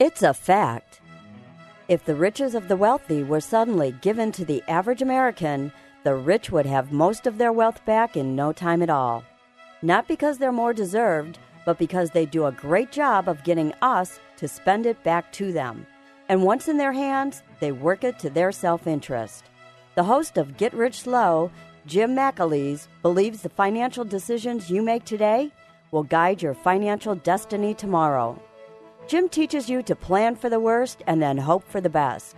It's a fact. If the riches of the wealthy were suddenly given to the average American, the rich would have most of their wealth back in no time at all. Not because they're more deserved, but because they do a great job of getting us to spend it back to them. And once in their hands, they work it to their self interest. The host of Get Rich Slow, Jim McAleese, believes the financial decisions you make today will guide your financial destiny tomorrow. Jim teaches you to plan for the worst and then hope for the best.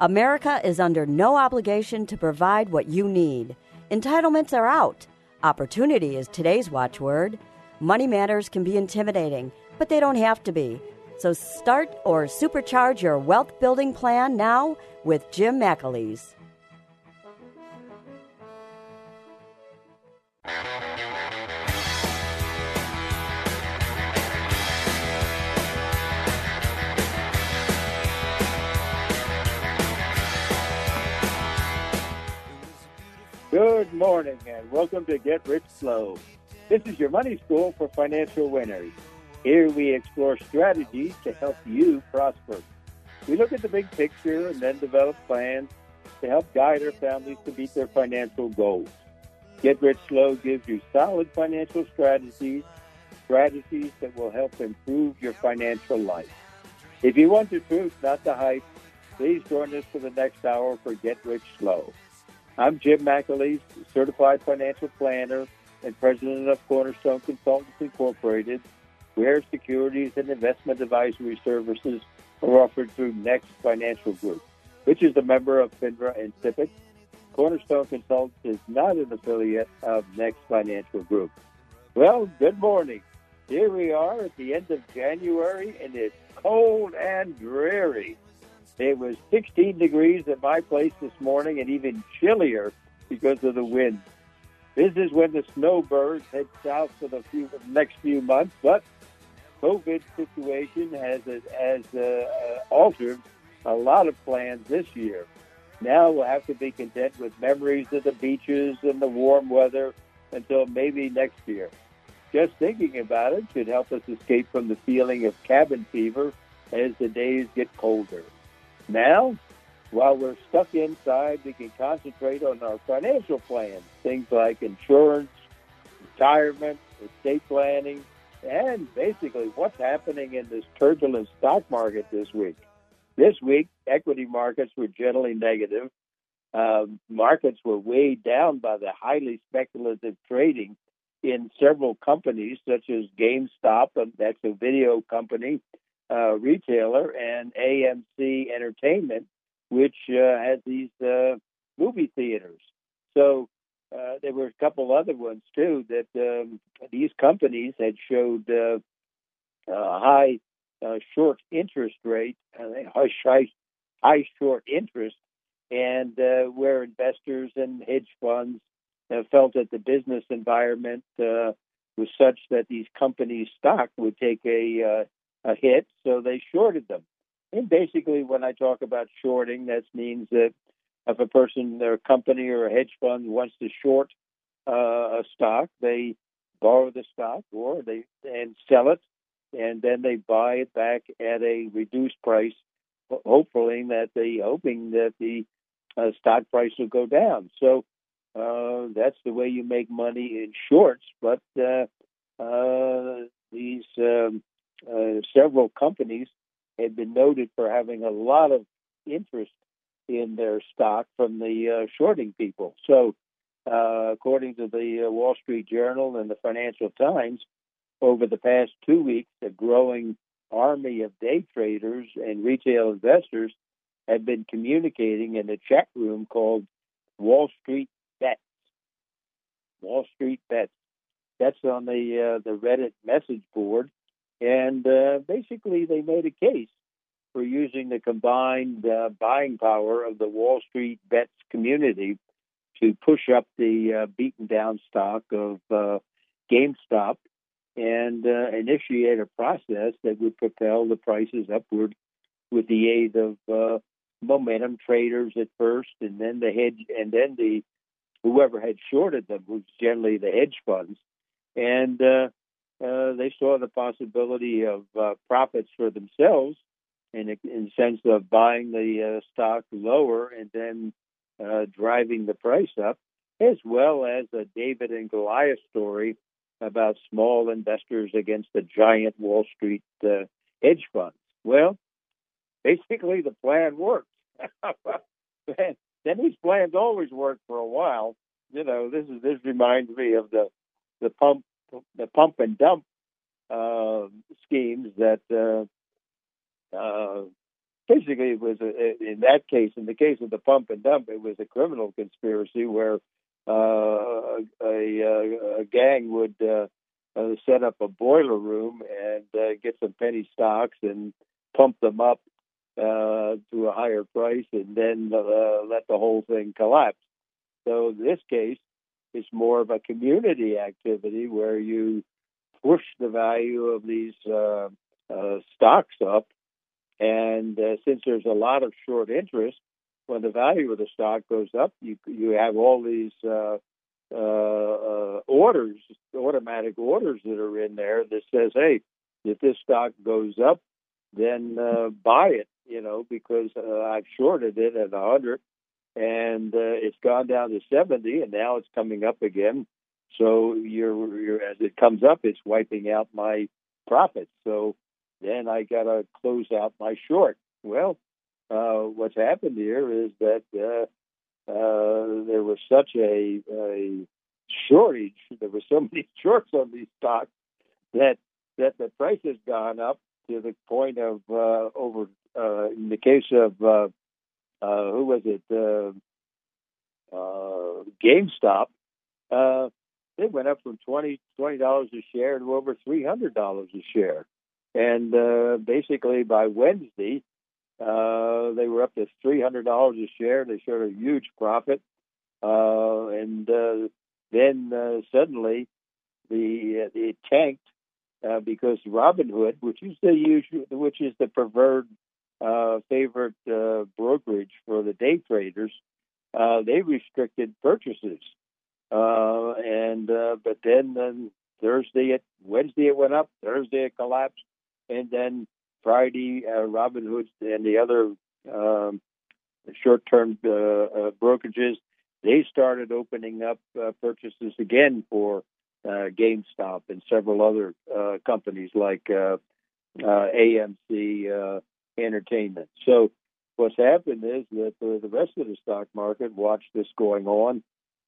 America is under no obligation to provide what you need. Entitlements are out. Opportunity is today's watchword. Money matters can be intimidating, but they don't have to be. So start or supercharge your wealth building plan now with Jim McAleese. Good morning and welcome to Get Rich Slow. This is your money school for financial winners. Here we explore strategies to help you prosper. We look at the big picture and then develop plans to help guide our families to meet their financial goals. Get Rich Slow gives you solid financial strategies, strategies that will help improve your financial life. If you want the truth, not the hype, please join us for the next hour for Get Rich Slow. I'm Jim McAleese, certified financial planner and president of Cornerstone Consultants Incorporated, where securities and investment advisory services are offered through Next Financial Group, which is a member of FINRA and SIPC. Cornerstone Consultants is not an affiliate of Next Financial Group. Well, good morning. Here we are at the end of January, and it's cold and dreary. It was 16 degrees at my place this morning and even chillier because of the wind. This is when the snowbirds head south for the few, next few months, but COVID situation has has uh, uh, altered a lot of plans this year. Now we'll have to be content with memories of the beaches and the warm weather until maybe next year. Just thinking about it should help us escape from the feeling of cabin fever as the days get colder. Now, while we're stuck inside, we can concentrate on our financial plans, things like insurance, retirement, estate planning, and basically what's happening in this turbulent stock market this week. This week, equity markets were generally negative. Uh, markets were weighed down by the highly speculative trading in several companies, such as GameStop, and that's a video company, uh, retailer, and AMC Entertainment, which uh, has these uh, movie theaters. So uh, there were a couple other ones too that um, these companies had showed uh, uh, high uh, short interest rate, uh, high, high short interest, and where investors and hedge funds felt that the business environment was such that these companies' stock would take a a hit, so they shorted them. And basically, when I talk about shorting, that means that if a person a company or a hedge fund wants to short uh, a stock, they borrow the stock or they and sell it, and then they buy it back at a reduced price, hopefully that the hoping that the uh, stock price will go down. So uh, that's the way you make money in shorts. But uh, uh, these um, uh, several companies had been noted for having a lot of interest in their stock from the uh, shorting people. So, uh, according to the uh, Wall Street Journal and the Financial Times, over the past two weeks, a growing army of day traders and retail investors have been communicating in a chat room called Wall Street Bets. Wall Street Bets. That's on the uh, the Reddit message board, and uh, basically they made a case for using the combined uh, buying power of the Wall Street bets community to push up the uh, beaten down stock of uh, GameStop and uh, initiate a process that would propel the prices upward with the aid of uh, momentum traders at first, and then the hedge, and then the whoever had shorted them, was generally the hedge funds, and uh, they saw the possibility of uh, profits for themselves in, in the sense of buying the uh, stock lower and then uh, driving the price up, as well as a David and Goliath story about small investors against the giant Wall Street uh, hedge funds. Well, basically the plan worked. then these plans always work for a while. You know, this is this reminds me of the the pump the pump and dump uh, schemes that uh, uh, basically it was a, in that case, in the case of the pump and dump, it was a criminal conspiracy where uh, a, a, gang would uh, uh, set up a boiler room and get some penny stocks and pump them up to a higher price and then let the whole thing collapse. So in this case, it's more of a community activity where you push the value of these uh, uh, stocks up. And uh, since there's a lot of short interest, when the value of the stock goes up, you you have all these uh, uh, uh, orders, automatic orders that are in there that says, "Hey, if this stock goes up, then uh, buy it." You know, because uh, I've shorted it at hundred, and uh, it's gone down to seventy, and now it's coming up again. So you're, you're as it comes up, it's wiping out my profits. So then I got to close out my short. Well, uh, what's happened here is that uh, uh, there was such a, a shortage, there were so many shorts on these stocks that that the price has gone up to the point of uh, over. Uh, in the case of uh, who was it, uh, uh, GameStop, uh, they went up from twenty twenty dollars a share to over three hundred dollars a share, and uh, basically by Wednesday, uh, they were up to three hundred dollars a share. They showed a huge profit, uh, and uh, then uh, suddenly the uh, it tanked uh, because Robinhood, which is the usual, which is the preferred uh, favorite uh, brokerage for the day traders, uh, they restricted purchases. Uh, and uh, but then, then Thursday, it Wednesday it went up. Thursday it collapsed, and then Friday, uh, Robinhood and the other um, short-term uh, uh, brokerages they started opening up uh, purchases again for uh, GameStop and several other uh, companies like uh, uh, AMC uh, Entertainment. So what's happened is that the, the rest of the stock market watched this going on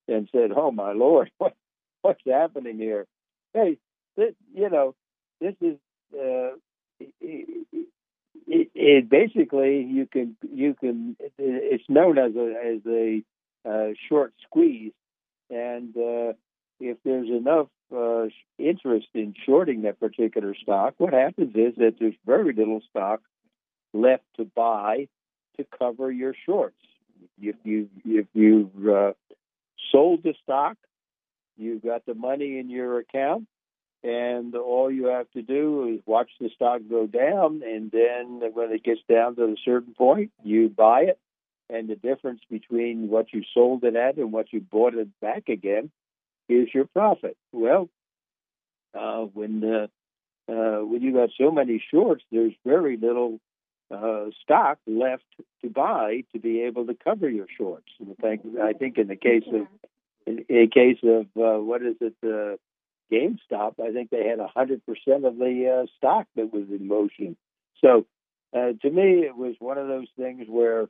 and said, "Oh my lord, what what's happening here?" Hey, this, you know, this is uh, it, it, it, basically you can you can it's known as a as a uh, short squeeze, and uh, if there's enough uh, interest in shorting that particular stock, what happens is that there's very little stock left to buy to cover your shorts. If you if you uh, sold the stock, you've got the money in your account, and all you have to do is watch the stock go down, and then when it gets down to a certain point, you buy it, and the difference between what you sold it at and what you bought it back again is your profit. Well, uh, when uh, uh, when you got so many shorts, there's very little uh, stock left to buy to be able to cover your shorts. And I think, in the case of in, in case of uh, what is it, uh, GameStop, I think they had hundred percent of the uh, stock that was in motion. So uh, to me, it was one of those things where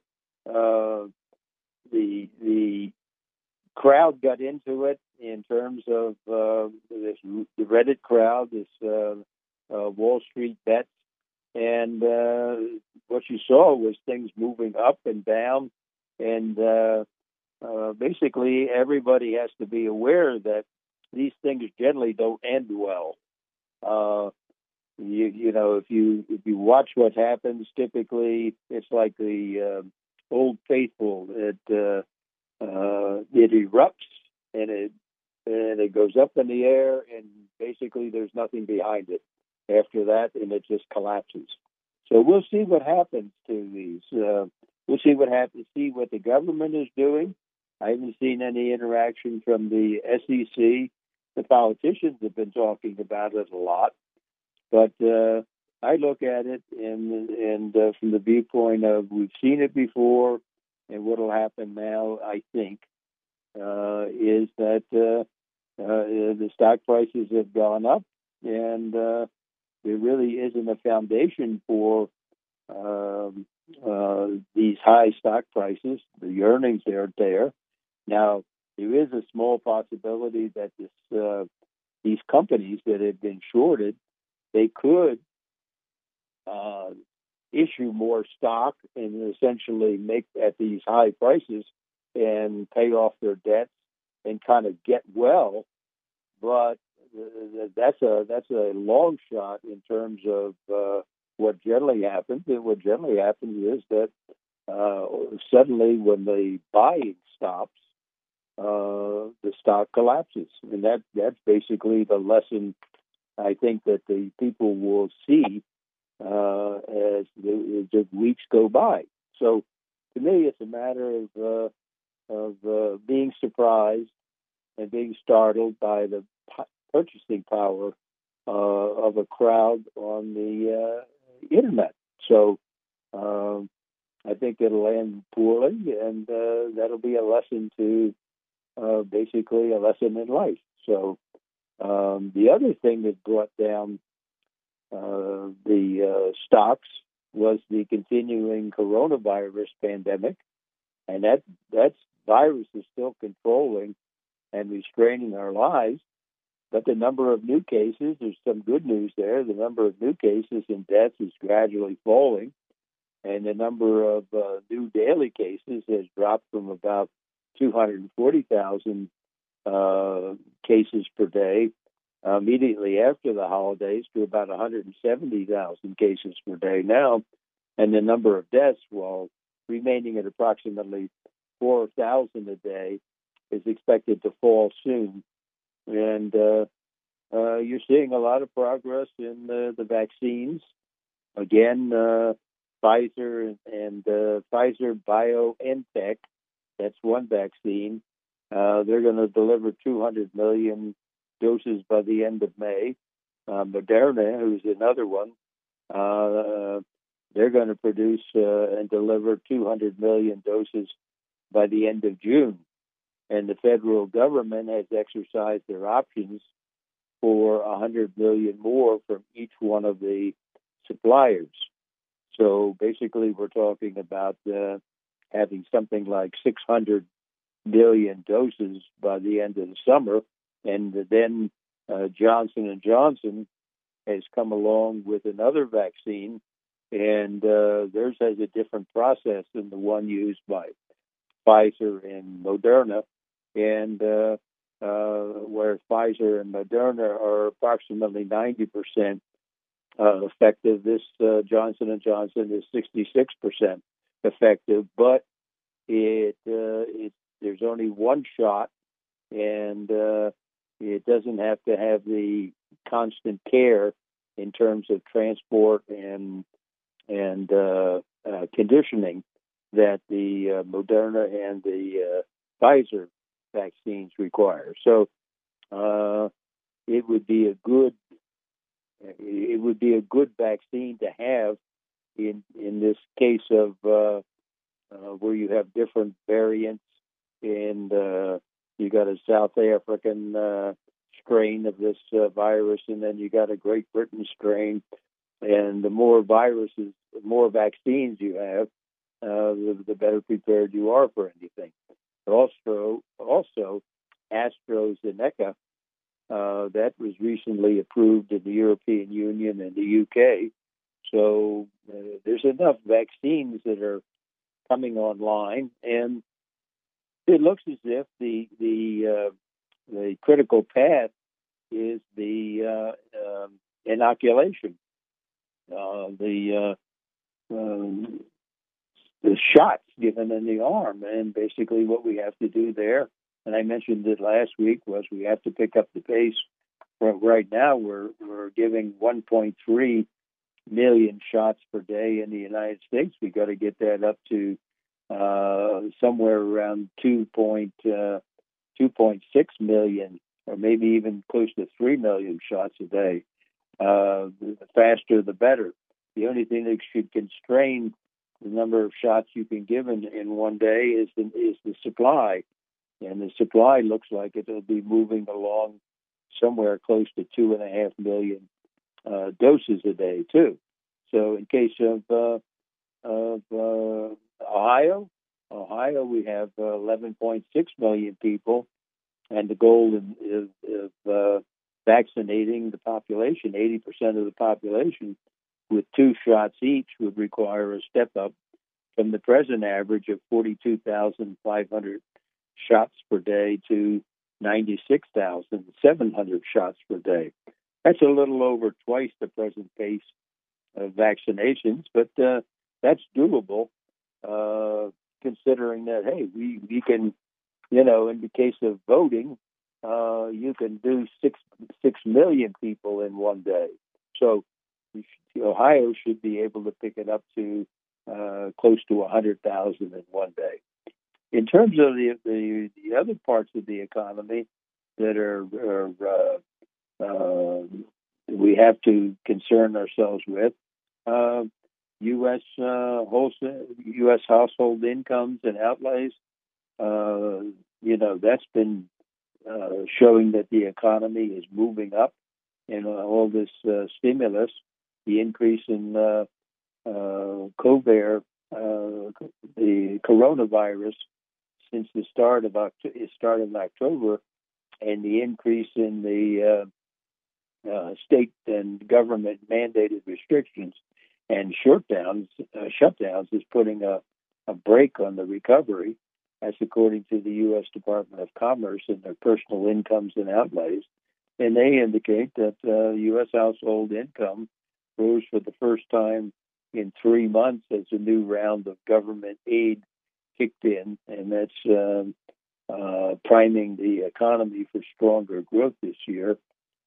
uh, the the crowd got into it in terms of uh, this the Reddit crowd, this uh, uh, Wall Street bets, and uh, what you saw was things moving up and down, and uh, uh, basically everybody has to be aware that these things generally don't end well. Uh, you you know if you if you watch what happens, typically it's like the uh, old faithful. It uh, uh, it erupts and it and it goes up in the air, and basically there's nothing behind it after that, and it just collapses. So we'll see what happens to these. Uh, we'll see what happens. See what the government is doing. I haven't seen any interaction from the SEC. The politicians have been talking about it a lot, but uh, I look at it and and uh, from the viewpoint of we've seen it before, and what'll happen now. I think uh, is that uh, uh, the stock prices have gone up, and uh, there really isn't a foundation for um, uh, these high stock prices. The earnings aren't there. Now, there is a small possibility that this, uh, these companies that have been shorted, they could uh, issue more stock and essentially make at these high prices and pay off their debts and kind of get well. But that's a that's a long shot in terms of uh, what generally happens. And what generally happens is that uh, suddenly, when the buying stops, uh, the stock collapses, and that that's basically the lesson I think that the people will see uh, as the, the, weeks go by. So, to me, it's a matter of uh, of uh, being surprised and being startled by the purchasing power uh, of a crowd on the uh, internet. So um, I think it'll end poorly, and uh, that'll be a lesson to uh, basically a lesson in life. So um, the other thing that brought down uh, the uh, stocks was the continuing coronavirus pandemic, and that that virus is still controlling and restraining our lives. But the number of new cases, there's some good news there. The number of new cases and deaths is gradually falling, and the number of uh, new daily cases has dropped from about 240,000 uh, cases per day uh, immediately after the holidays to about 170,000 cases per day now. And the number of deaths, while remaining at approximately 4,000 a day, is expected to fall soon and uh, uh, you're seeing a lot of progress in the, the vaccines. Again, uh, Pfizer and uh, Pfizer BioNTech, that's one vaccine. Uh, they're going to deliver 200 million doses by the end of May. Uh, Moderna, who's another one, they're going to produce and deliver 200 million doses by the end of June and the federal government has exercised their options for a hundred million more from each one of the suppliers. So basically, we're talking about uh, having something like 600 million doses by the end of the summer, and then uh, Johnson and Johnson has come along with another vaccine, and uh, theirs has a different process than the one used by Pfizer and Moderna and uh, uh, whereas Pfizer and Moderna are approximately 90% uh, effective, this uh, Johnson and Johnson is 66% effective, but it, uh, it there's only one shot, and uh, it doesn't have to have the constant care in terms of transport and and uh, conditioning that the Moderna and the Pfizer vaccines require. So uh, it would be a good it would be a good vaccine to have in in this case of uh, uh, where you have different variants and uh, you got a South African uh, strain of this uh, virus, and then you got a Great Britain strain. And the more viruses, the more vaccines you have, uh, the, the better prepared you are for anything also also AstraZeneca uh, that was recently approved in the European Union and the UK. So uh, there's enough vaccines that are coming online, and it looks as if the the uh, the critical path is the uh, um, inoculation. uh, the uh, um, the shots given in the arm, and basically what we have to do there. And I mentioned it last week was we have to pick up the pace. Right now, we're we're giving 1.3 million shots per day in the United States. We got to get that up to uh, somewhere around 2. Uh, 2.6 million, or maybe even close to 3 million shots a day. Uh, the faster, the better. The only thing that should constrain the number of shots you can give in, in one day is the, is the supply. And the supply looks like it'll be moving along somewhere close to two and a half million uh, doses a day, too. So, in case of uh, of uh, Ohio, Ohio, we have uh, 11.6 million people, and the goal is, is uh, vaccinating the population. 80% of the population with two shots each would require a step up from the present average of 42,500 shots per day to 96,700 shots per day. That's a little over twice the present pace of vaccinations, but uh, that's doable uh, considering that, hey, we, we can, you know, in the case of voting, uh, you can do six six million people in one day. So Ohio should be able to pick it up to uh, close to 100,000 in one day. In terms of the, the, the other parts of the economy that are, are uh, uh, we have to concern ourselves with, U.S. Uh, uh, wholesale, U.S. household incomes and outlays, uh, you know, that's been showing that the economy is moving up, and all this stimulus, the increase in uh, COVID, uh, the coronavirus, since the start of it started in October, and the increase in the uh, uh, state and government mandated restrictions and shutdowns, uh, shutdowns is putting a, a brake on the recovery. That's according to the U.S. Department of Commerce and their personal incomes and outlays. And they indicate that uh, U.S. household income rose for the first time in three months as a new round of government aid kicked in, and that's um, uh, priming the economy for stronger growth this year.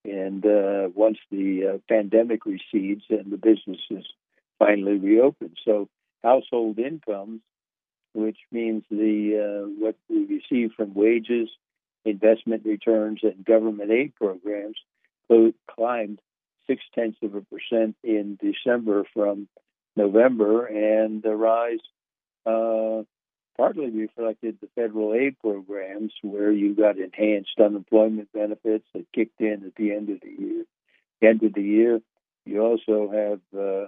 And uh, once the uh, pandemic recedes and the businesses finally reopen, so household incomes, which means the uh, what we receive from wages, investment returns, and government aid programs, climbed six tenths of a percent in December from November, and the rise uh, partly reflected the federal aid programs where you got enhanced unemployment benefits that kicked in at the end of the year. End of the year, you also have uh,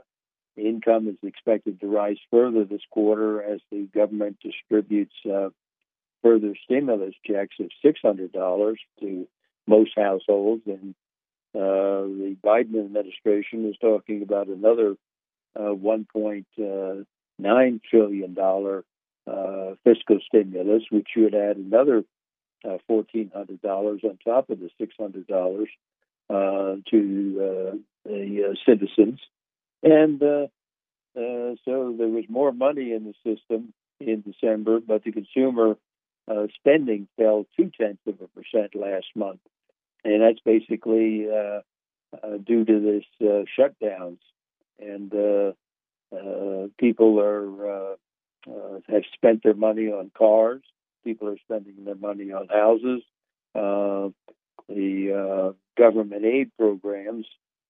income is expected to rise further this quarter as the government distributes uh, further stimulus checks of six hundred dollars to most households, and uh, the Biden administration is talking about another uh, $1.9 trillion uh, fiscal stimulus, which would add another uh, $1,400 on top of the $600 uh, to uh, the uh, citizens. And uh, so there was more money in the system in December, but the consumer spending fell two tenths of a percent last month. And that's basically due to this shutdowns and uh, uh, people are uh, uh, have spent their money on cars. People are spending their money on houses. Uh, the uh, government aid programs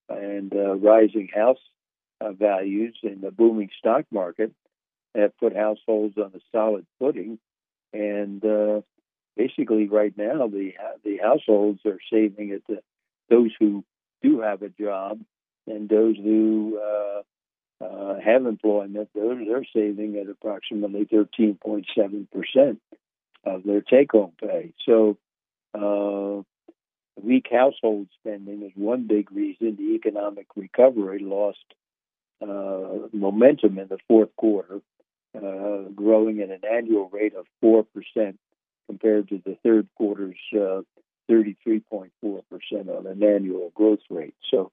and uh, rising house uh, values and the booming stock market have put households on a solid footing. And uh, basically, right now, the the households are saving at the those who do have a job and those who uh, uh, have employment, they're, they're saving at approximately 13.7 percent of their take-home pay. So, uh, weak household spending is one big reason the economic recovery lost uh, momentum in the fourth quarter, uh, growing at an annual rate of four percent compared to the third quarter's 33.4 uh, percent on an annual growth rate. So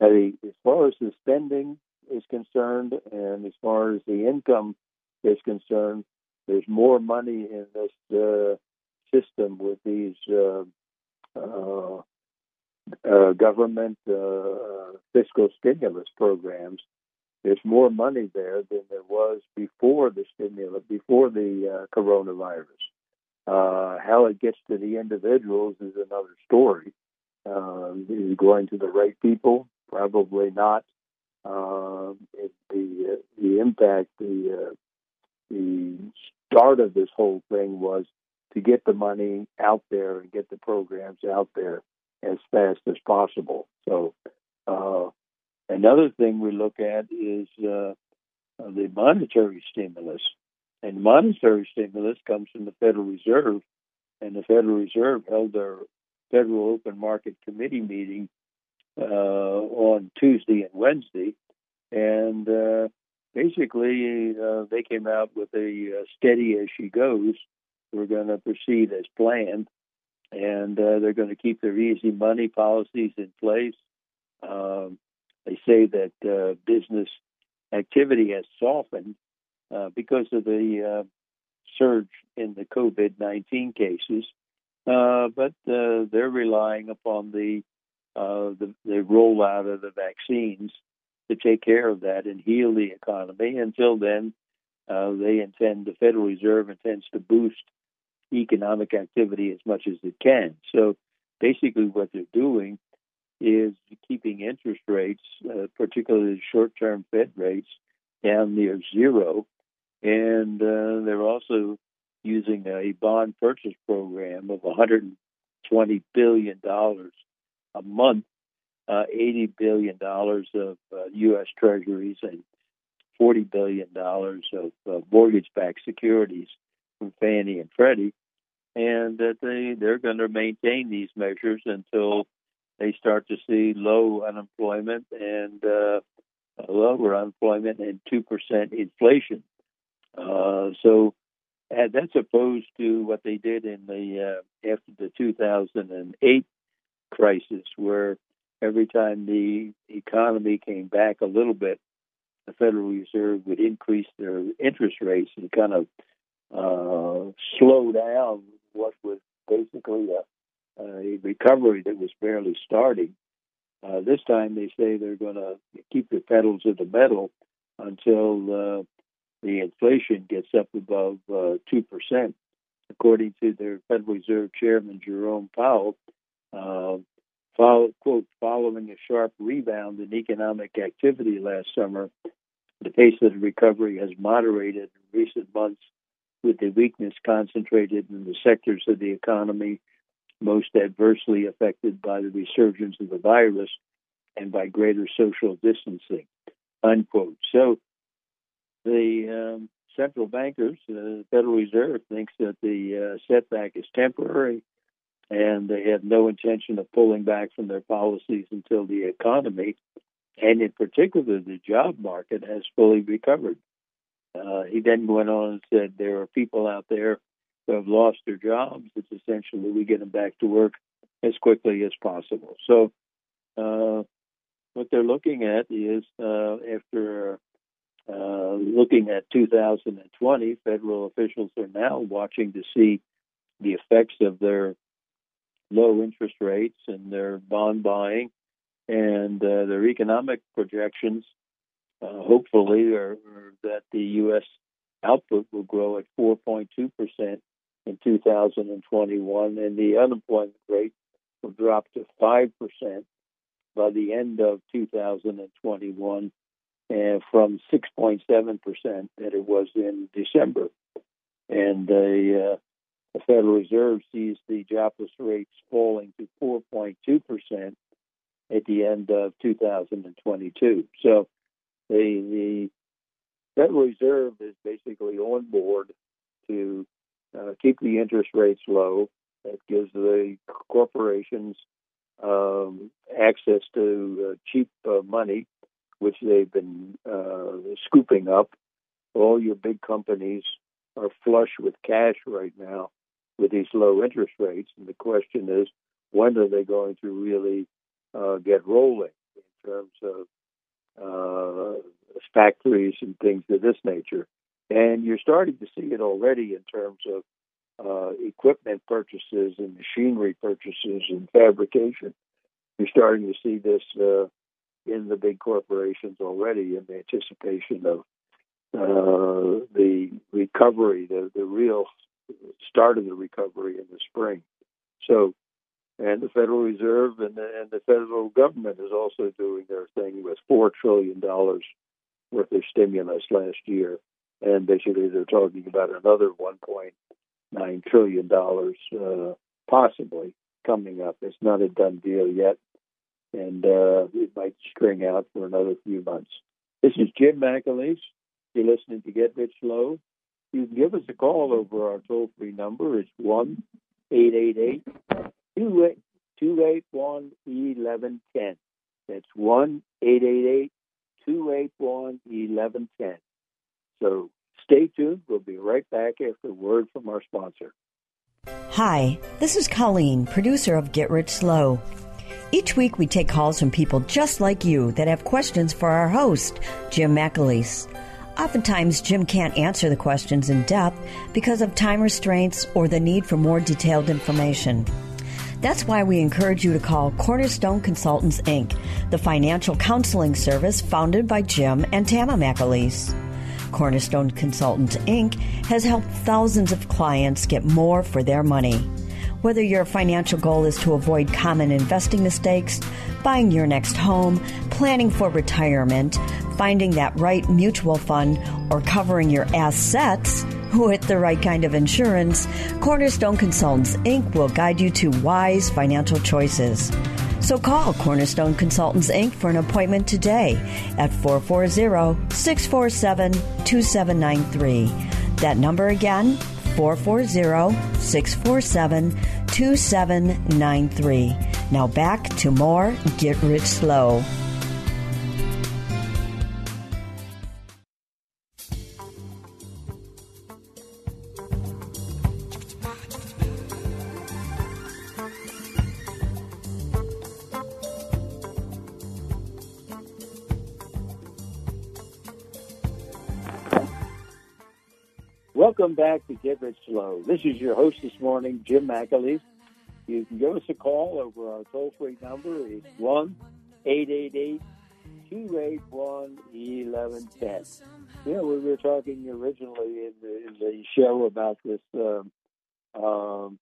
as far as the spending is concerned, and as far as the income is concerned, there's more money in this uh, system with these uh, uh, uh government uh, fiscal stimulus programs. There's more money there than there was before the stimulus, before the uh, how it gets to the individuals is another story. is it going to the right people? Probably not. It, the the impact, the the start of this whole thing was to get the money out there and get the programs out there as fast as possible. So, uh, another thing we look at is uh, the monetary stimulus. And monetary stimulus comes from the Federal Reserve, and the Federal Reserve held their Federal Open Market Committee meeting uh, on Tuesday and Wednesday, and uh, basically, uh, they came out with a uh, steady as she goes. We're going to proceed as planned, and uh, they're going to keep their easy money policies in place. Um, they say that uh, business activity has softened uh, because of the uh, surge in the COVID 19 cases, but they're relying upon the, the, the rollout of the vaccines to take care of that and heal the economy. Until then, uh, they intend, the Federal Reserve intends to boost economic activity as much as it can. So basically, what they're doing is keeping interest rates, uh, particularly short term Fed rates, down near zero. And uh, they're also using a bond purchase program of $120 billion a month uh, $80 billion of uh, U.S. Treasuries and $40 billion of uh, mortgage-backed securities from Fannie and Freddie, and that they they're going to maintain these measures until they start to see low unemployment and uh, lower unemployment and two percent inflation. Uh, so that's opposed to what they did in the uh, after the 2008 crisis, where every time the economy came back a little bit, the Federal Reserve would increase their interest rates and kind of uh, slow down what was basically a, a recovery that was barely starting. Uh, this time they say they're going to keep the pedals to the metal until uh, the inflation gets up above uh, 2%. According to their Federal Reserve Chairman Jerome Powell, uh, follow, quote, following a sharp rebound in economic activity last summer, the pace of the recovery has moderated in recent months, with the weakness concentrated in the sectors of the economy most adversely affected by the resurgence of the virus and by greater social distancing, unquote. So the um, central bankers, uh, the Federal Reserve, thinks that the uh, setback is temporary and they have no intention of pulling back from their policies until the economy, and in particular the job market, has fully recovered. Uh, he then went on and said there are people out there who have lost their jobs. It's essential that we get them back to work as quickly as possible. So, uh, what they're looking at is uh, after uh, looking at 2020, federal officials are now watching to see the effects of their low interest rates and their bond buying and uh, their economic projections, uh, hopefully, are, are, that the U.S. output will grow at 4.2% in 2021, and the unemployment rate will drop to 5% by the end of 2021 and from 6.7% that it was in December. And the uh, the Federal Reserve sees the jobless rates falling to 4.2% at the end of 2022. So the, the Federal Reserve is basically on board to uh, keep the interest rates low. That gives the corporations um, access to uh, cheap uh, money, which they've been uh, scooping up. All your big companies are flush with cash right now with these low interest rates. And the question is, when are they going to really uh, get rolling? In terms of uh, factories and things of this nature. And you're starting to see it already in terms of uh, equipment purchases and machinery purchases and fabrication. You're starting to see this uh, in the big corporations already in anticipation of uh, the recovery, the, the real start of the recovery in the spring. So, and the Federal Reserve and the, and the federal government is also doing their thing with $4 trillion worth of stimulus last year. And basically, they're talking about another $1.9 trillion uh, possibly coming up. It's not a done deal yet, and uh, it might string out for another few months. This is Jim McAleese. You're listening to Get Rich Slow. You can give us a call over our toll free number. It's 1 888 281 1110. That's 1 888 281 1110. So stay tuned. We'll be right back after a word from our sponsor. Hi, this is Colleen, producer of Get Rich Slow. Each week we take calls from people just like you that have questions for our host, Jim McAleese. Oftentimes, Jim can't answer the questions in depth because of time restraints or the need for more detailed information. That's why we encourage you to call Cornerstone Consultants, Inc., the financial counseling service founded by Jim and Tama McAleese. Cornerstone Consultants, Inc. has helped thousands of clients get more for their money. Whether your financial goal is to avoid common investing mistakes, buying your next home, planning for retirement, finding that right mutual fund, or covering your assets with the right kind of insurance, Cornerstone Consultants Inc. will guide you to wise financial choices. So call Cornerstone Consultants Inc. for an appointment today at 440 647 2793. That number again, 440 647 2793. Now back to more Get Rich Slow. Welcome back to Get Rich Slow. This is your host this morning, Jim McAleese. You can give us a call over our toll free number. It's 1 888 281 1110. Yeah, we were talking originally in the, in the show about this. Um, um,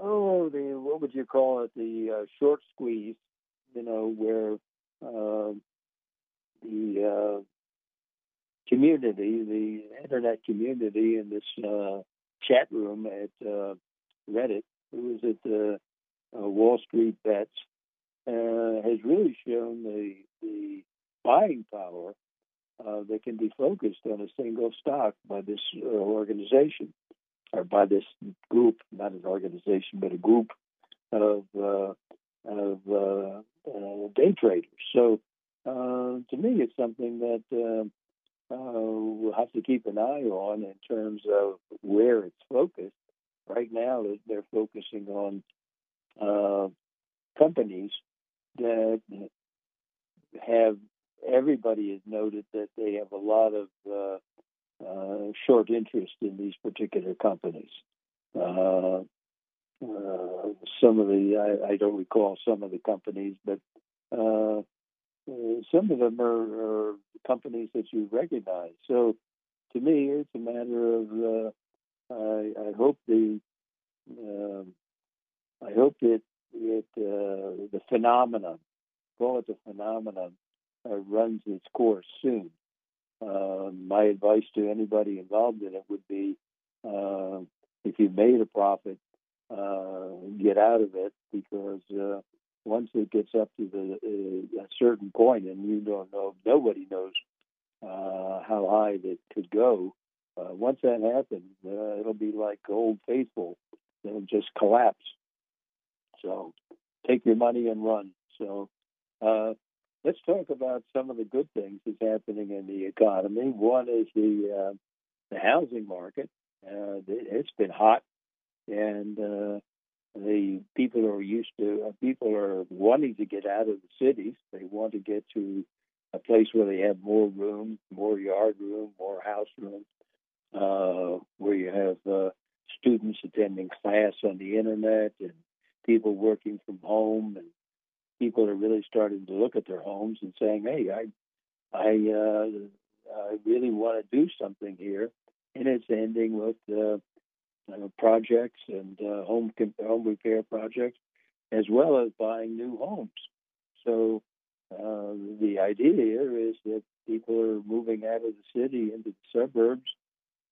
oh, the what would you call it? The uh, short squeeze, you know, where uh, the community, the internet community in this uh, chat room at uh, Reddit, who is at uh, Wall Street Bets, uh, has really shown the, the buying power uh, that can be focused on a single stock by this uh, organization or by this group, not an organization, but a group of of day traders. So to me, it's something that um, uh, we'll have to keep an eye on in terms of where it's focused. Right now, they're focusing on uh, companies that have everybody has noted that they have a lot of uh, uh, short interest in these particular companies. Uh, uh some of the I, I, don't recall some of the companies, but uh, some of them are, are, companies that you recognize. So, to me, it's a matter of uh, I, I, hope the um, I hope that it uh, the phenomenon, call it the phenomenon, uh, runs its course soon. Um, my advice to anybody involved in it would be, uh, if you made a profit, get out of it because once it gets up to the uh, a certain point, and you don't know, nobody knows uh, how high it could go. Uh, once that happens, uh, it'll be like Old Faithful; it'll just collapse. So, take your money and run. So, uh, let's talk about some of the good things that's happening in the economy. One is the uh, the housing market. Uh, it's been hot, and uh, the people are used to uh, people are wanting to get out of the cities. They want to get to a place where they have more room, more yard room, more house room, uh, where you have uh, students attending class on the internet and people working from home and people are really starting to look at their homes and saying, "Hey, I, I, uh, I really want to do something here," and it's ending with uh, uh, projects and uh, home home repair projects, as well as buying new homes. So uh, the idea here is that people are moving out of the city into the suburbs,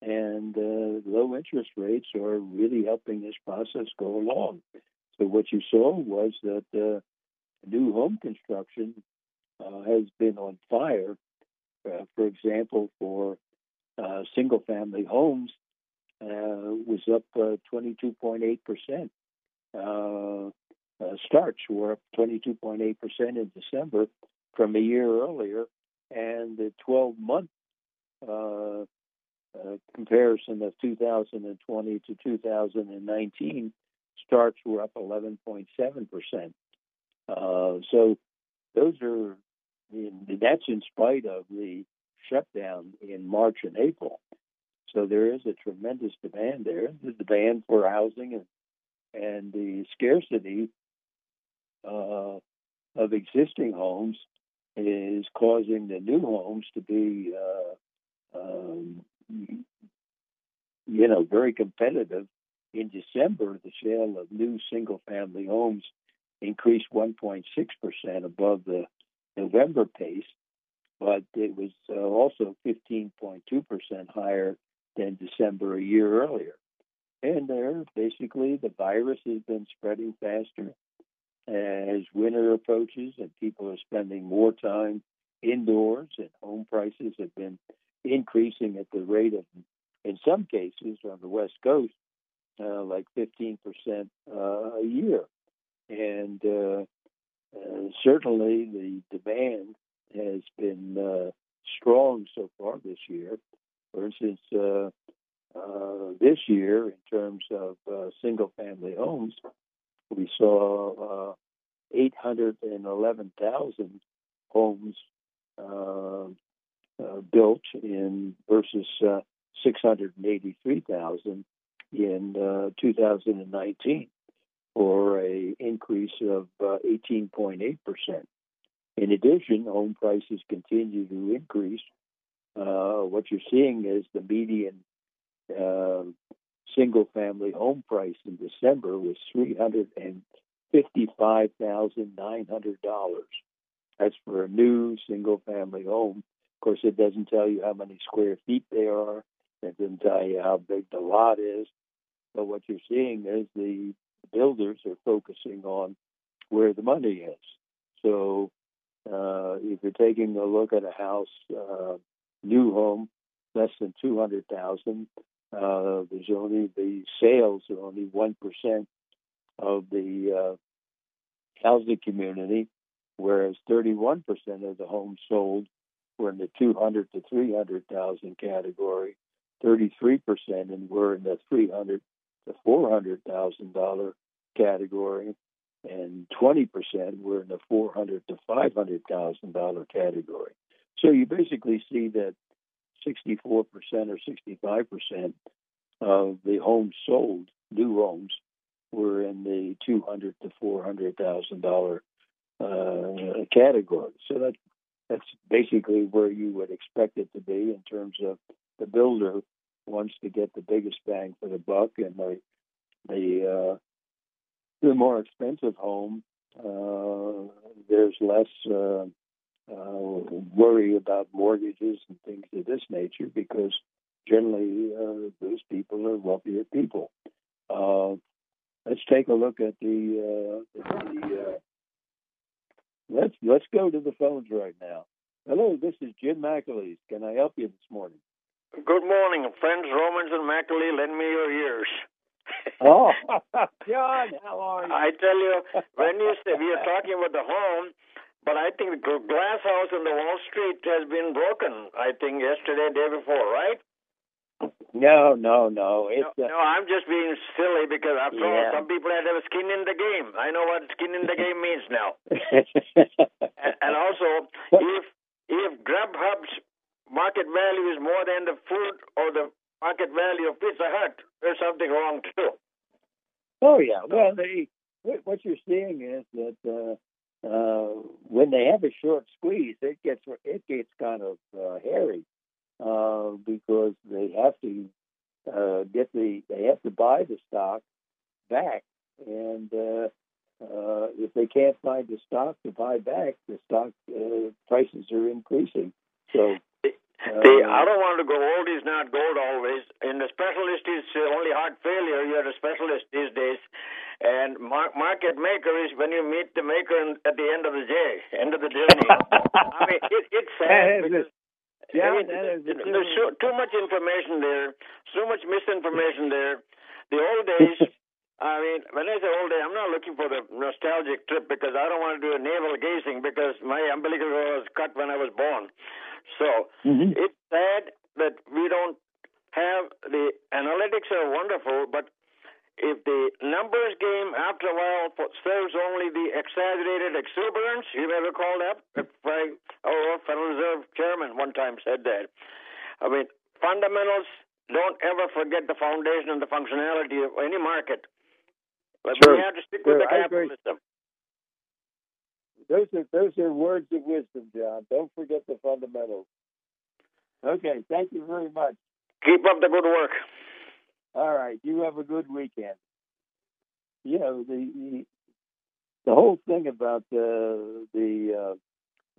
and uh, low interest rates are really helping this process go along. So what you saw was that uh, new home construction uh, has been on fire. For example, for single family homes, Uh, was up uh, 22.8 percent. Uh, starts were up 22.8 percent in December from a year earlier, and the 12 month uh, comparison of 2020 to 2019 starts were up 11.7 percent. Uh, so those are that's in spite of the shutdown in March and April. So there is a tremendous demand there. The demand for housing and and the scarcity uh, of existing homes is causing the new homes to be, uh, um, you know, very competitive. In December, the sale of new single-family homes increased 1.6% above the November pace, but it was uh, also 15.2% higher than December a year earlier. And there, basically, the virus has been spreading faster as winter approaches and people are spending more time indoors and home prices have been increasing at the rate of, in some cases on the West Coast, uh, like 15% uh, a year. And uh, uh, certainly the demand has been uh, strong so far this year. For instance, uh, uh, this year, in terms of uh, single family homes, we saw 811,000 homes built in versus 683,000 in 2019 for a increase of uh, 18.8 percent. In addition, home prices continue to increase. Uh, what you're seeing is the median uh, single-family home price in December was three hundred and fifty-five thousand nine hundred dollars. That's for a new single-family home. Of course, it doesn't tell you how many square feet they are. It doesn't tell you how big the lot is. But what you're seeing is the builders are focusing on where the money is. So uh, if you're taking a look at a house, uh, new home, less than two hundred thousand, uh, there's only the sales are only one percent of the uh, housing community, whereas 31 percent of the homes sold were in the 200 to 300 thousand category, 33 percent and were in the 300 to four hundred thousand dollar category, and twenty percent were in the four hundred to five hundred thousand dollar category. So you basically see that sixty four percent or sixty five percent of the homes sold, new homes, were in the two hundred to four hundred thousand dollar uh, category. So that that's basically where you would expect it to be in terms of the builder wants to get the biggest bang for the buck, and the the uh, the more expensive home, uh, there's less uh, worry about mortgages and things of this nature because generally uh, those people are wealthier people. Uh, let's take a look at the, uh, the let's let's go to the phones right now. Hello, this is Jim McAleese. Can I help you this morning? Good morning, friends, Romans, and McAlee. Lend me your ears. oh, John, how are you? I tell you, when you say we are talking about the home, but I think the glass house in the Wall Street has been broken. I think yesterday, day before, right? No, no, no. It's no, uh, no, I'm just being silly because after all, Yeah. some people have a skin in the game. I know what skin in the game means now. And, and also, if if Grubhub's market value is more than the food or the market value of Pizza Hut, there's something wrong too. oh yeah. Well, they, what what you're seeing is that uh, uh, when they have a short squeeze, it gets it gets kind of uh, hairy uh, because they have to uh, get the they have to buy the stock back, and uh, uh, if they can't find the stock to buy back, the stock uh, prices are increasing. So. The, I don't want to go old is not gold always. And the specialist is uh, only heart failure. You're a specialist these days. And mar- market maker is when you meet the maker in, at the end of the day, end of the journey. I mean, it, it's sad because Yeah, I mean, there's so, too much information there, so much misinformation there. The old days, I mean, when I say old days, I'm not looking for the nostalgic trip because I don't want to do a navel gazing because my umbilical cord was cut when I was born. So Mhm. it's sad that we don't have the analytics are wonderful, but if the numbers game after a while serves only the exaggerated exuberance, you may recall that. If I, oh, Federal Reserve Chairman one time said that. I mean, fundamentals don't ever forget the foundation and the functionality of any market. But Sure. we have to stick with the capitalism. Those are those are words of wisdom, John. Don't forget the fundamentals. Okay, thank you very much. Keep up the good work. All right, you have a good weekend. You know the the, the whole thing about the the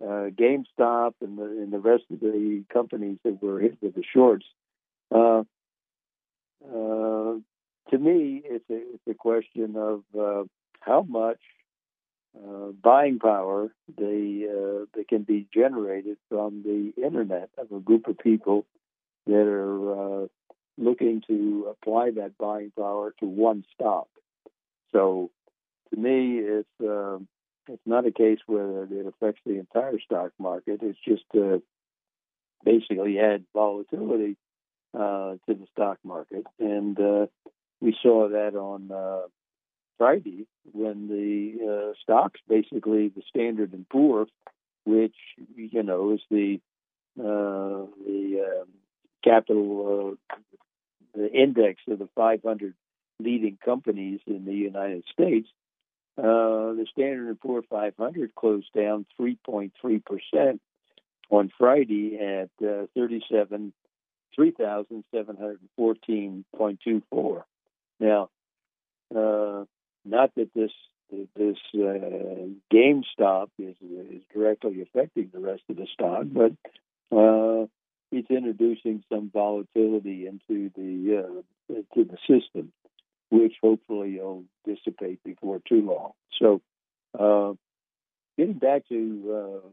uh, uh, GameStop and the and the rest of the companies that were hit with the shorts. Uh, uh, to me, it's a it's a question of uh, how much uh, buying power they uh, can be generated from the internet of a group of people that are uh, looking to apply that buying power to one stock. So, to me, it's uh, it's not a case where it affects the entire stock market. It's just uh, basically add volatility uh, to the stock market, and uh, we saw that on uh, Friday when the uh, stocks, basically the Standard and Poor, which you know is the uh, the uh, capital uh, the index of the 500 leading companies in the United States. Uh, the Standard and Poor 500 closed down 3.3 percent on Friday at uh, 37 3,714.24. Now, uh, not that this this uh, GameStop is is directly affecting the rest of the stock, but uh, it's introducing some volatility into the uh, into the system, which hopefully will dissipate before too long. So, uh, getting back to uh,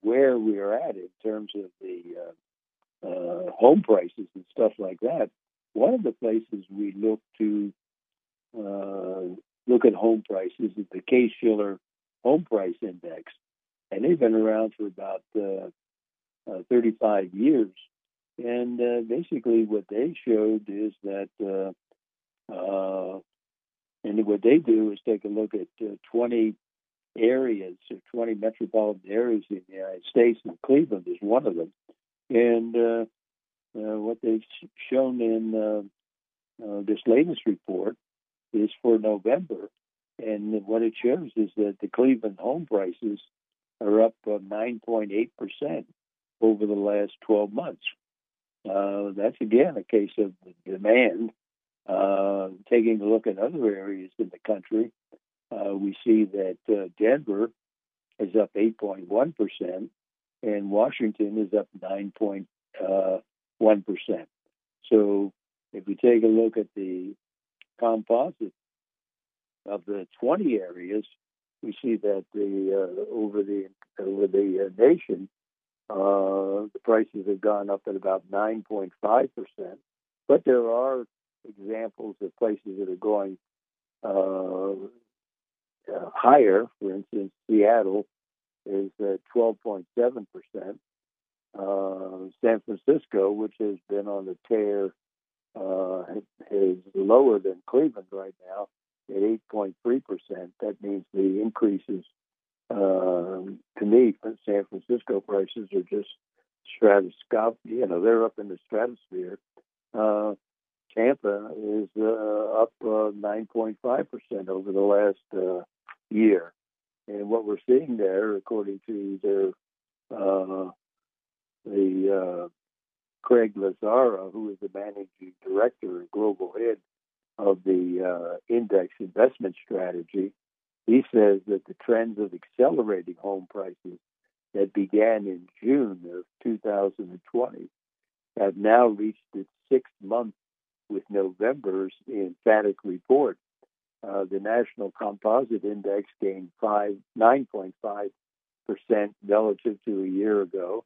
where we are at in terms of the uh, uh, home prices and stuff like that, one of the places we look to uh, look at home prices is the Case Shiller Home Price Index, and they've been around for about uh, uh, 35 years. And uh, basically, what they showed is that, uh, uh, and what they do is take a look at uh, 20 areas or 20 metropolitan areas in the United States, and Cleveland is one of them. And uh, what they've shown in uh, uh, this latest report is for November, and what it shows is that the Cleveland home prices are up 9.8 percent over the last 12 months. Uh, that's again a case of demand. Uh, taking a look at other areas in the country, uh, we see that Denver is up 8.1 percent, and Washington is up 9.8 1%. So if you take a look at the composite of the 20 areas, we see that the uh, over the over the uh, nation, uh, the prices have gone up at about 9.5 percent. But there are examples of places that are going uh, uh, higher. For instance, Seattle is 12.7 percent. Uh, San Francisco, which has been on the tear uh, is lower than Cleveland right now at 8.3%. That means the increases uh, to me, San Francisco prices are just stratoscopic. You know, they're up in the stratosphere. Uh, Tampa is uh, up 9.5% uh, over the last uh, year. And what we're seeing there, according to their the Craig Lazzara, who is the managing director and global head of the index investment strategy, he says that the trends of accelerating home prices that began in June of 2020 have now reached its sixth month with November's emphatic report. Uh, the National Composite Index gained five, 9.5% relative to a year ago,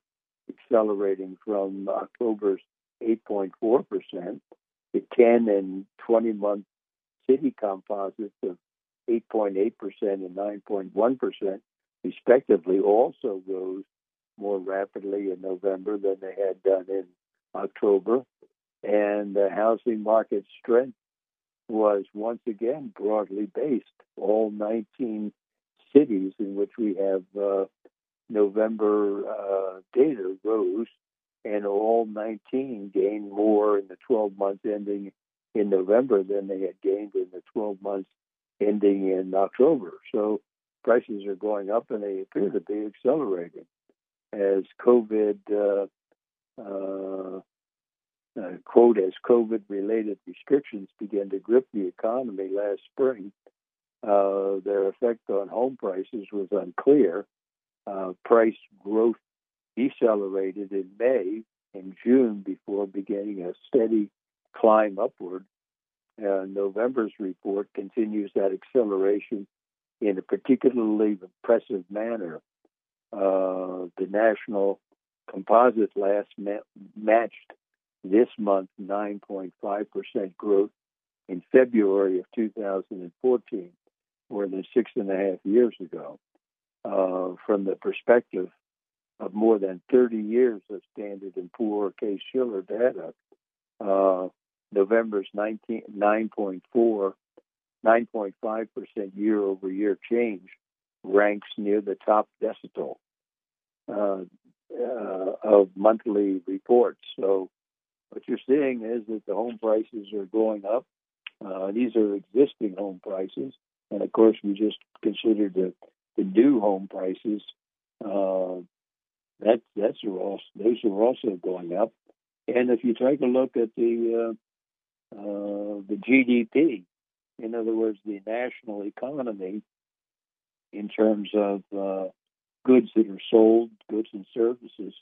accelerating from October's 8.4%. The 10 and 20 month city composites of 8.8% and 9.1%, respectively, also rose more rapidly in November than they had done in October. And the housing market strength was once again broadly based. All 19 cities in which we have uh, November uh, data rose, and all 19 gained more in the 12 months ending in November than they had gained in the 12 months ending in October. So prices are going up and they appear to be accelerating as COVID, uh, uh, uh, quote, as COVID related restrictions began to grip the economy last spring. Uh, their effect on home prices was unclear. Uh, price growth decelerated in May and June before beginning a steady climb upward uh, November's report continues that acceleration in a particularly impressive manner. Uh, the national composite last ma- matched this month 9.5% growth in February of 2014, more than six and a half years ago. Uh, from the perspective of more than 30 years of Standard and Poor Case Shiller data, uh, November's 19, 9.4, 9.5% year over year change ranks near the top decile uh, uh, of monthly reports. So, what you're seeing is that the home prices are going up. Uh, these are existing home prices, and of course, we just considered the, the new home prices. Uh, that that's also, those are also going up. And if you take a look at the uh, uh, the GDP. In other words, the national economy in terms of uh, goods that are sold, goods and services.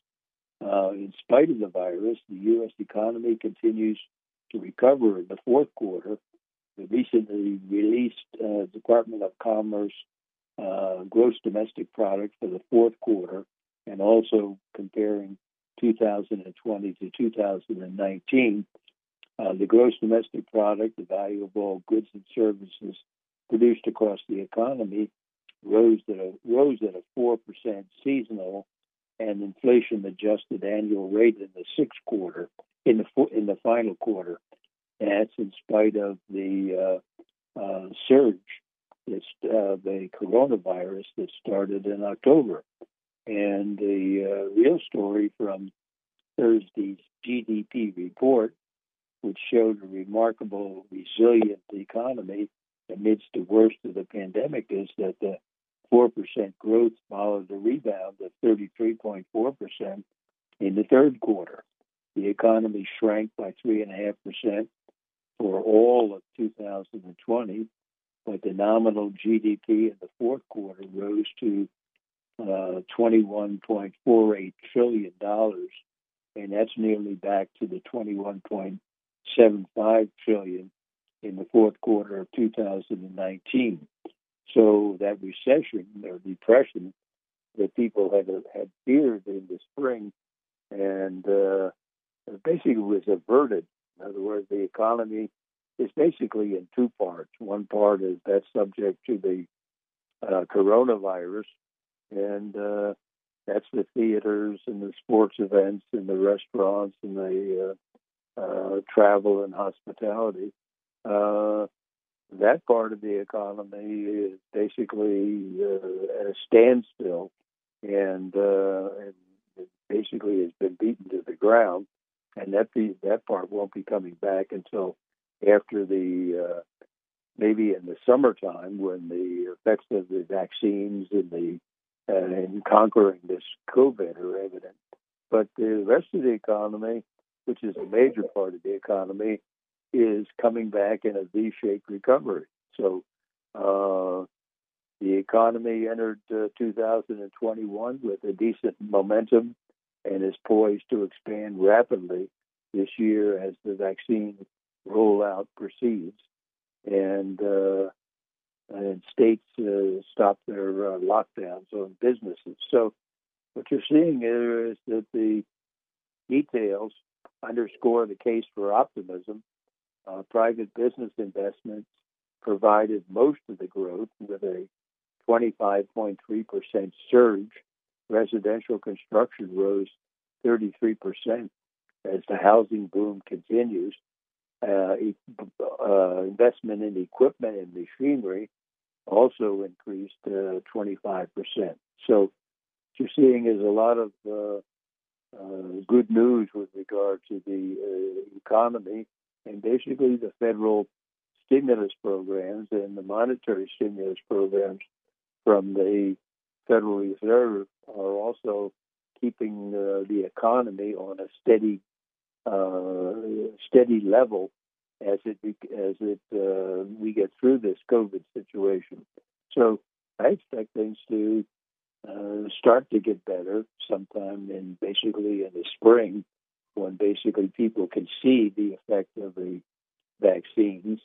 Uh, in spite of the virus, the U.S. economy continues to recover in the fourth quarter. The recently released uh, Department of Commerce uh, gross domestic product for the fourth quarter, and also comparing 2020 to 2019, uh, the gross domestic product, the value of all goods and services produced across the economy, rose at a rose at a four percent seasonal and inflation adjusted annual rate in the sixth quarter in the in the final quarter. That's in spite of the uh, uh, surge, it's uh, the coronavirus that started in October, and the uh, real story from Thursday's GDP report which showed a remarkable resilient economy amidst the worst of the pandemic, is that the 4% growth followed a rebound of 33.4% in the third quarter. The economy shrank by 3.5% for all of 2020, but the nominal GDP in the fourth quarter rose to uh, $21.48 trillion, and that's nearly back to the 21. 7.5 trillion in the fourth quarter of 2019. So that recession or depression that people had had feared in the spring, and uh, basically was averted. In other words, the economy is basically in two parts. One part is that's subject to the uh, coronavirus, and uh, that's the theaters and the sports events and the restaurants and the uh, uh, travel and hospitality. Uh, that part of the economy is basically uh, at a standstill, and, and basically has been beaten to the ground, and that be, that part won't be coming back until after the uh, maybe in the summertime when the effects of the vaccines and the uh, in conquering this COVID are evident. But the rest of the economy, which is a major part of the economy, is coming back in a V-shaped recovery. So uh, the economy entered uh, 2021 with a decent momentum and is poised to expand rapidly this year as the vaccine rollout proceeds and uh, and states uh, stop their uh, lockdowns on businesses. So what you're seeing is that the details underscore the case for optimism. Uh, private business investments provided most of the growth with a 25.3% surge. Residential construction rose 33% as the housing boom continues. Uh, uh, investment in equipment and machinery also increased uh, 25%. So what you're seeing is a lot of uh, uh, good news with regard to the economy and basically the federal stimulus programs and the monetary stimulus programs from the Federal Reserve are also keeping the economy on a steady steady level as it as it uh, we get through this COVID situation. So I expect things to uh, start to get better sometime in basically in the spring when basically people can see the effect of the vaccines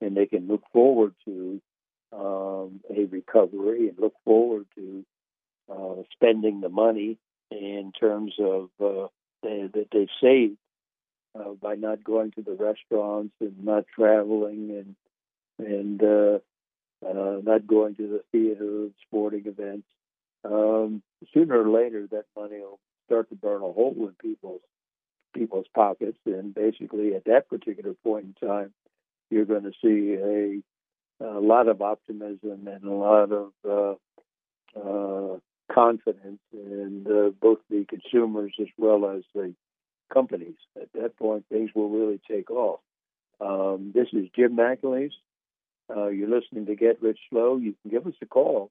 and they can look forward to um, a recovery and look forward to uh, spending the money in terms of uh, they, that they've saved uh, by not going to the restaurants and not traveling and and uh, uh, not going to the theater and sporting events. Um, sooner or later, that money will start to burn a hole in people's people's pockets, and basically, at that particular point in time, you're going to see a, a lot of optimism and a lot of uh, uh, confidence in uh, both the consumers as well as the companies. At that point, things will really take off. Um, this is Jim McAleese. Uh, you're listening to Get Rich Slow. You can give us a call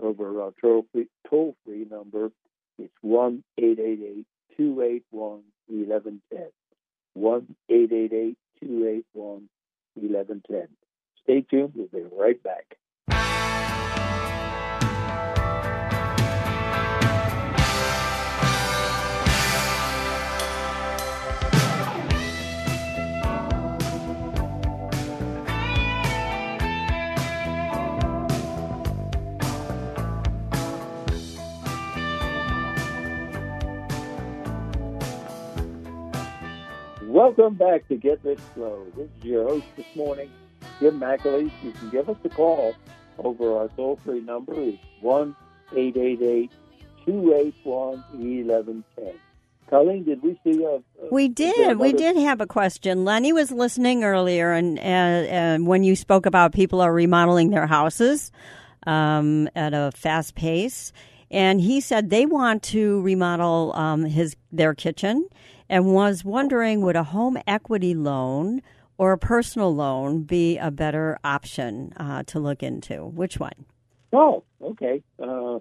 over our toll free, toll free number. It's 1 888 281 1110. 1 888 281 1110. Stay tuned. We'll be right back. Welcome back to Get Rich Slow. This is your host this morning, Jim McAleese. You can give us a call over our toll free number is 1 888 281 1110. Colleen, did we see a, a We did. We did have a question. Lenny was listening earlier, and, and, and when you spoke about people are remodeling their houses um, at a fast pace, and he said they want to remodel um, his their kitchen and was wondering would a home equity loan or a personal loan be a better option uh, to look into? Which one? Oh, okay. Uh,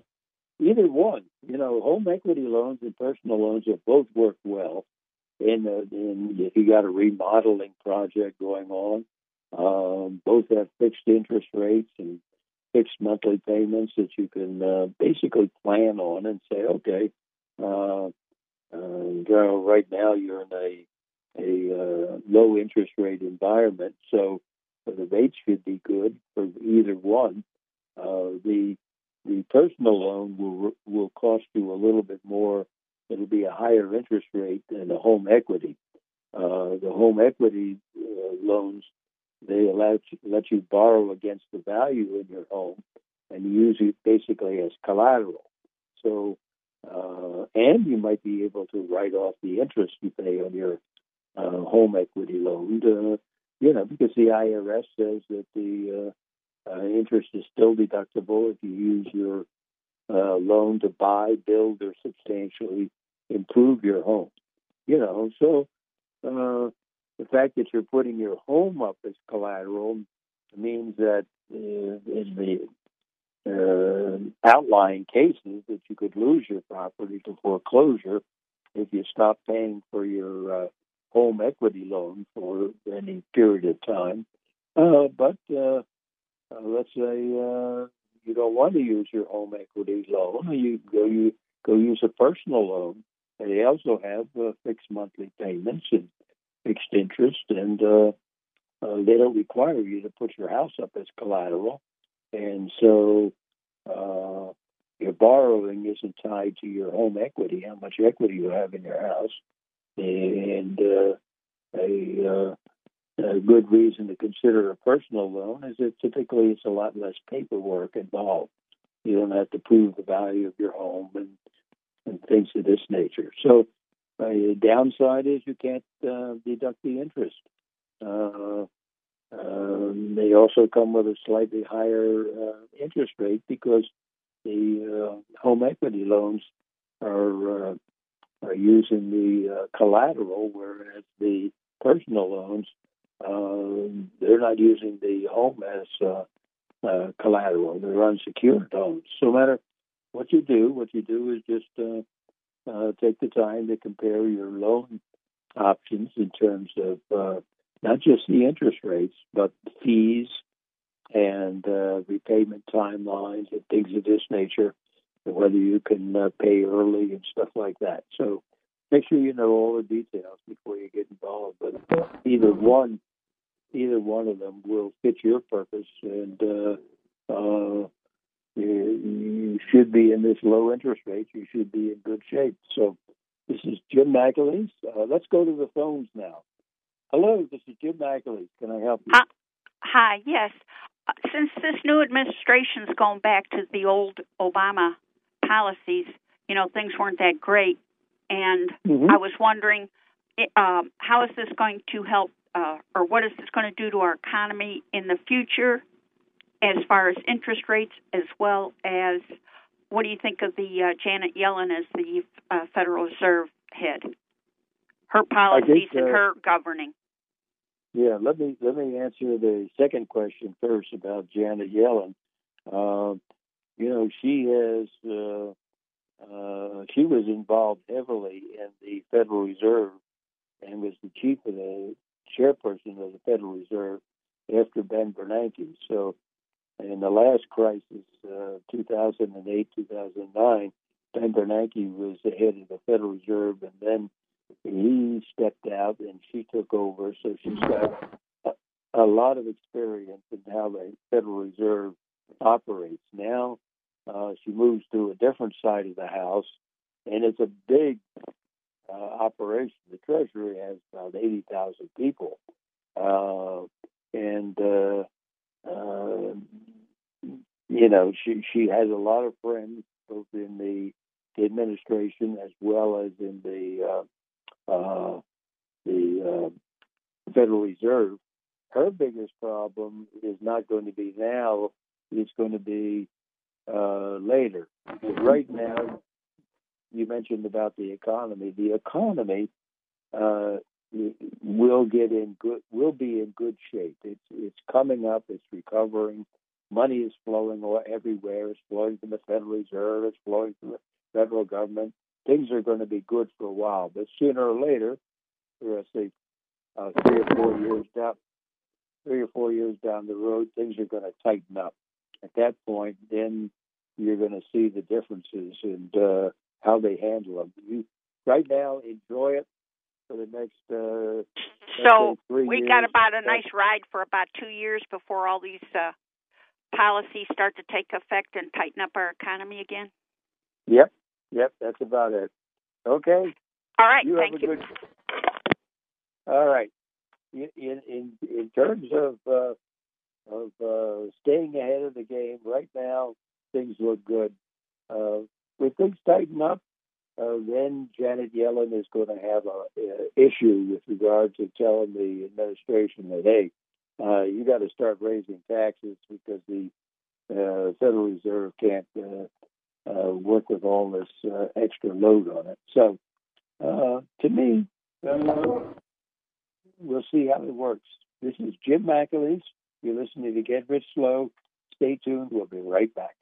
either one. You know, home equity loans and personal loans have both worked well. And, if you got a remodeling project going on, um, both have fixed interest rates and fixed monthly payments that you can uh, basically plan on and say, okay, uh, uh, right now you're in a a uh, low interest rate environment, so the rates should be good for either one. Uh, the the personal loan will will cost you a little bit more. It'll be a higher interest rate than the home equity. Uh, the home equity uh, loans they allow let you borrow against the value in your home and use it basically as collateral. So uh, and you might be able to write off the interest you pay on your uh, home equity loan. Uh, you know, because the IRS says that the uh, uh, interest is still deductible if you use your uh, loan to buy, build, or substantially improve your home. You know, so uh, the fact that you're putting your home up as collateral means that in the uh, outlying cases that you could lose your property to foreclosure if you stop paying for your uh, home equity loan for any period of time. Uh, but uh, uh, let's say uh, you don't want to use your home equity loan, you go you go use a personal loan. They also have uh, fixed monthly payments and fixed interest, and uh, uh, they don't require you to put your house up as collateral, and so uh, your borrowing isn't tied to your home equity, how much equity you have in your house, and uh, a, uh, a good reason to consider a personal loan is that typically it's a lot less paperwork involved. You don't have to prove the value of your home and and things of this nature. So uh, the downside is you can't uh, deduct the interest. Uh, um, they also come with a slightly higher uh, interest rate because the uh, home equity loans are uh, are using the uh, collateral, whereas the personal loans uh, they're not using the home as uh, collateral. They're unsecured loans. So no matter what you do, what you do is just take the time to compare your loan options in terms of not just the interest rates, but fees and uh, repayment timelines and things of this nature, and whether you can uh, pay early and stuff like that. So make sure you know all the details before you get involved. But either one, either one of them will fit your purpose, and uh, uh, you, you should be in this low interest rate. You should be in good shape. So this is Jim McAleese. Uh, let's go to the phones now. Hello, this is Jim McAleese. Can I help you? Uh, hi, yes. Uh, since this new administration's gone back to the old Obama policies, you know, things weren't that great. And Mhm. I was wondering, um, how is this going to help, uh, or what is this going to do to our economy in the future, as far as interest rates, as well as what do you think of the uh, Janet Yellen as the uh, Federal Reserve head? Her policies and uh, her governing. Yeah, let me let me answer the second question first about Janet Yellen. Um, you know, she has uh, uh, she was involved heavily in the Federal Reserve and was the chief of the chairperson of the Federal Reserve after Ben Bernanke. So, in the last crisis, uh, 2008 2009, Ben Bernanke was the head of the Federal Reserve, and then he stepped out and she took over. So she's got a, a lot of experience in how the Federal Reserve operates. Now uh, she moves to a different side of the house, and it's a big uh, operation. The Treasury has about 80,000 people. Uh, and, uh, uh, you know, she, she has a lot of friends both in the administration as well as in the uh, the uh, Federal Reserve. Her biggest problem is not going to be now; it's going to be uh, later. Because right now, you mentioned about the economy. The economy uh, will get in good. Will be in good shape. It's it's coming up. It's recovering. Money is flowing everywhere. It's flowing from the Federal Reserve. It's flowing from the federal government. Things are going to be good for a while, but sooner or later, or I say uh, three or four years down, three or four years down the road, things are going to tighten up. At that point, then you're going to see the differences and uh, how they handle them. You right now enjoy it for the next. Uh, So we years. got about a nice ride for about two years before all these uh, policies start to take effect and tighten up our economy again. Yep, yep, that's about it. Okay. All right, You thank you. good. All right. In in in, terms of uh, of uh, staying ahead of the game, right now things look good. Uh, when things tighten up, uh, then Janet Yellen is going to have a, issue with regard to telling the administration that hey, uh, you got to start raising taxes because the uh, Federal Reserve can't uh, uh, work with all this uh, extra load on it. So, to me, we'll see how it works. This is Jim McAleese. You're listening to Get Rich Slow. Stay tuned. We'll be right back.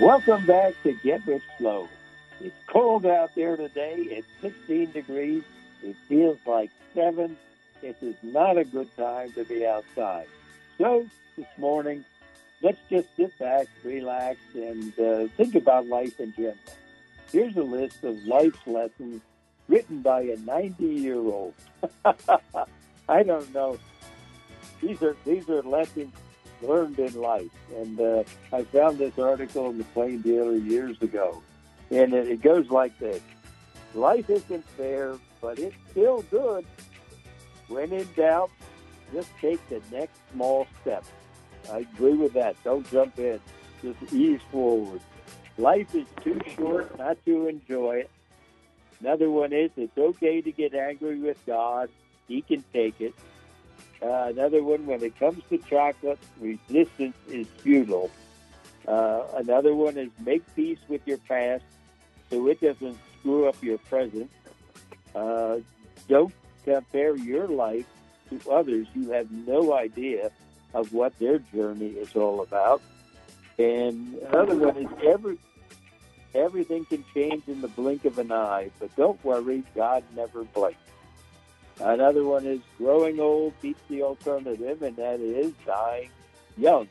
Welcome back to Get Rich Slow. It's cold out there today. It's 16 degrees. It feels like 7. This is not a good time to be outside. So, this morning, let's just sit back, relax, and uh, think about life in general. Here's a list of life's lessons written by a 90 year old. I don't know. These are these are lessons learned in life. And uh, I found this article in the Plain Dealer years ago, and it, it goes like this: Life isn't fair, but it's still good. When in doubt, just take the next small step. I agree with that. Don't jump in. Just ease forward. Life is too short not to enjoy it. Another one is it's okay to get angry with God. He can take it. Uh, another one, when it comes to chocolate, resistance is futile. Uh, another one is make peace with your past so it doesn't screw up your present. Uh, don't compare your life to others. You have no idea of what their journey is all about. And another one is every everything can change in the blink of an eye, but don't worry, God never blinks. Another one is growing old beats the alternative, and that is dying young.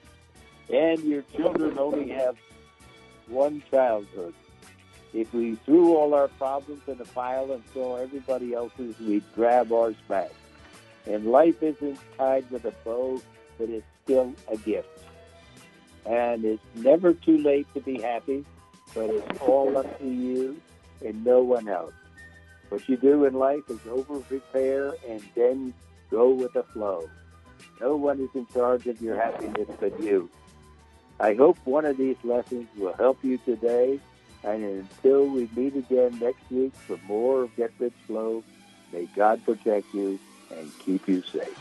And your children only have one childhood. If we threw all our problems in a pile and saw everybody else's, we'd grab ours back. And life isn't tied with a bow, but it's still a gift. And it's never too late to be happy, but it's all up to you and no one else. What you do in life is over prepare and then go with the flow. No one is in charge of your happiness but you. I hope one of these lessons will help you today. And until we meet again next week for more of Get Rich Slow, may God protect you and keep you safe.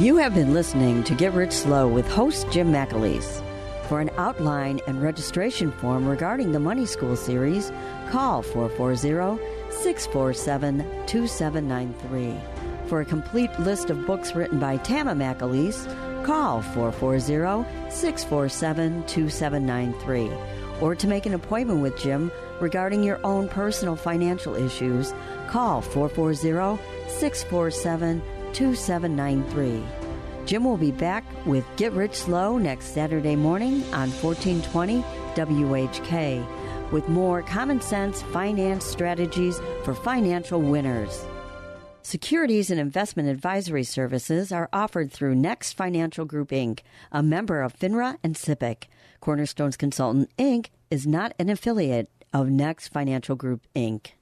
You have been listening to Get Rich Slow with host Jim McAleese. For an outline and registration form regarding the Money School series, call 440 647 2793. For a complete list of books written by Tama McAleese, call 440 647 2793. Or to make an appointment with Jim regarding your own personal financial issues, call 440 647 2793. Jim will be back with Get Rich Slow next Saturday morning on 1420 WHK with more common sense finance strategies for financial winners. Securities and investment advisory services are offered through Next Financial Group Inc., a member of FINRA and SIPC. Cornerstones Consultant Inc. is not an affiliate of Next Financial Group Inc.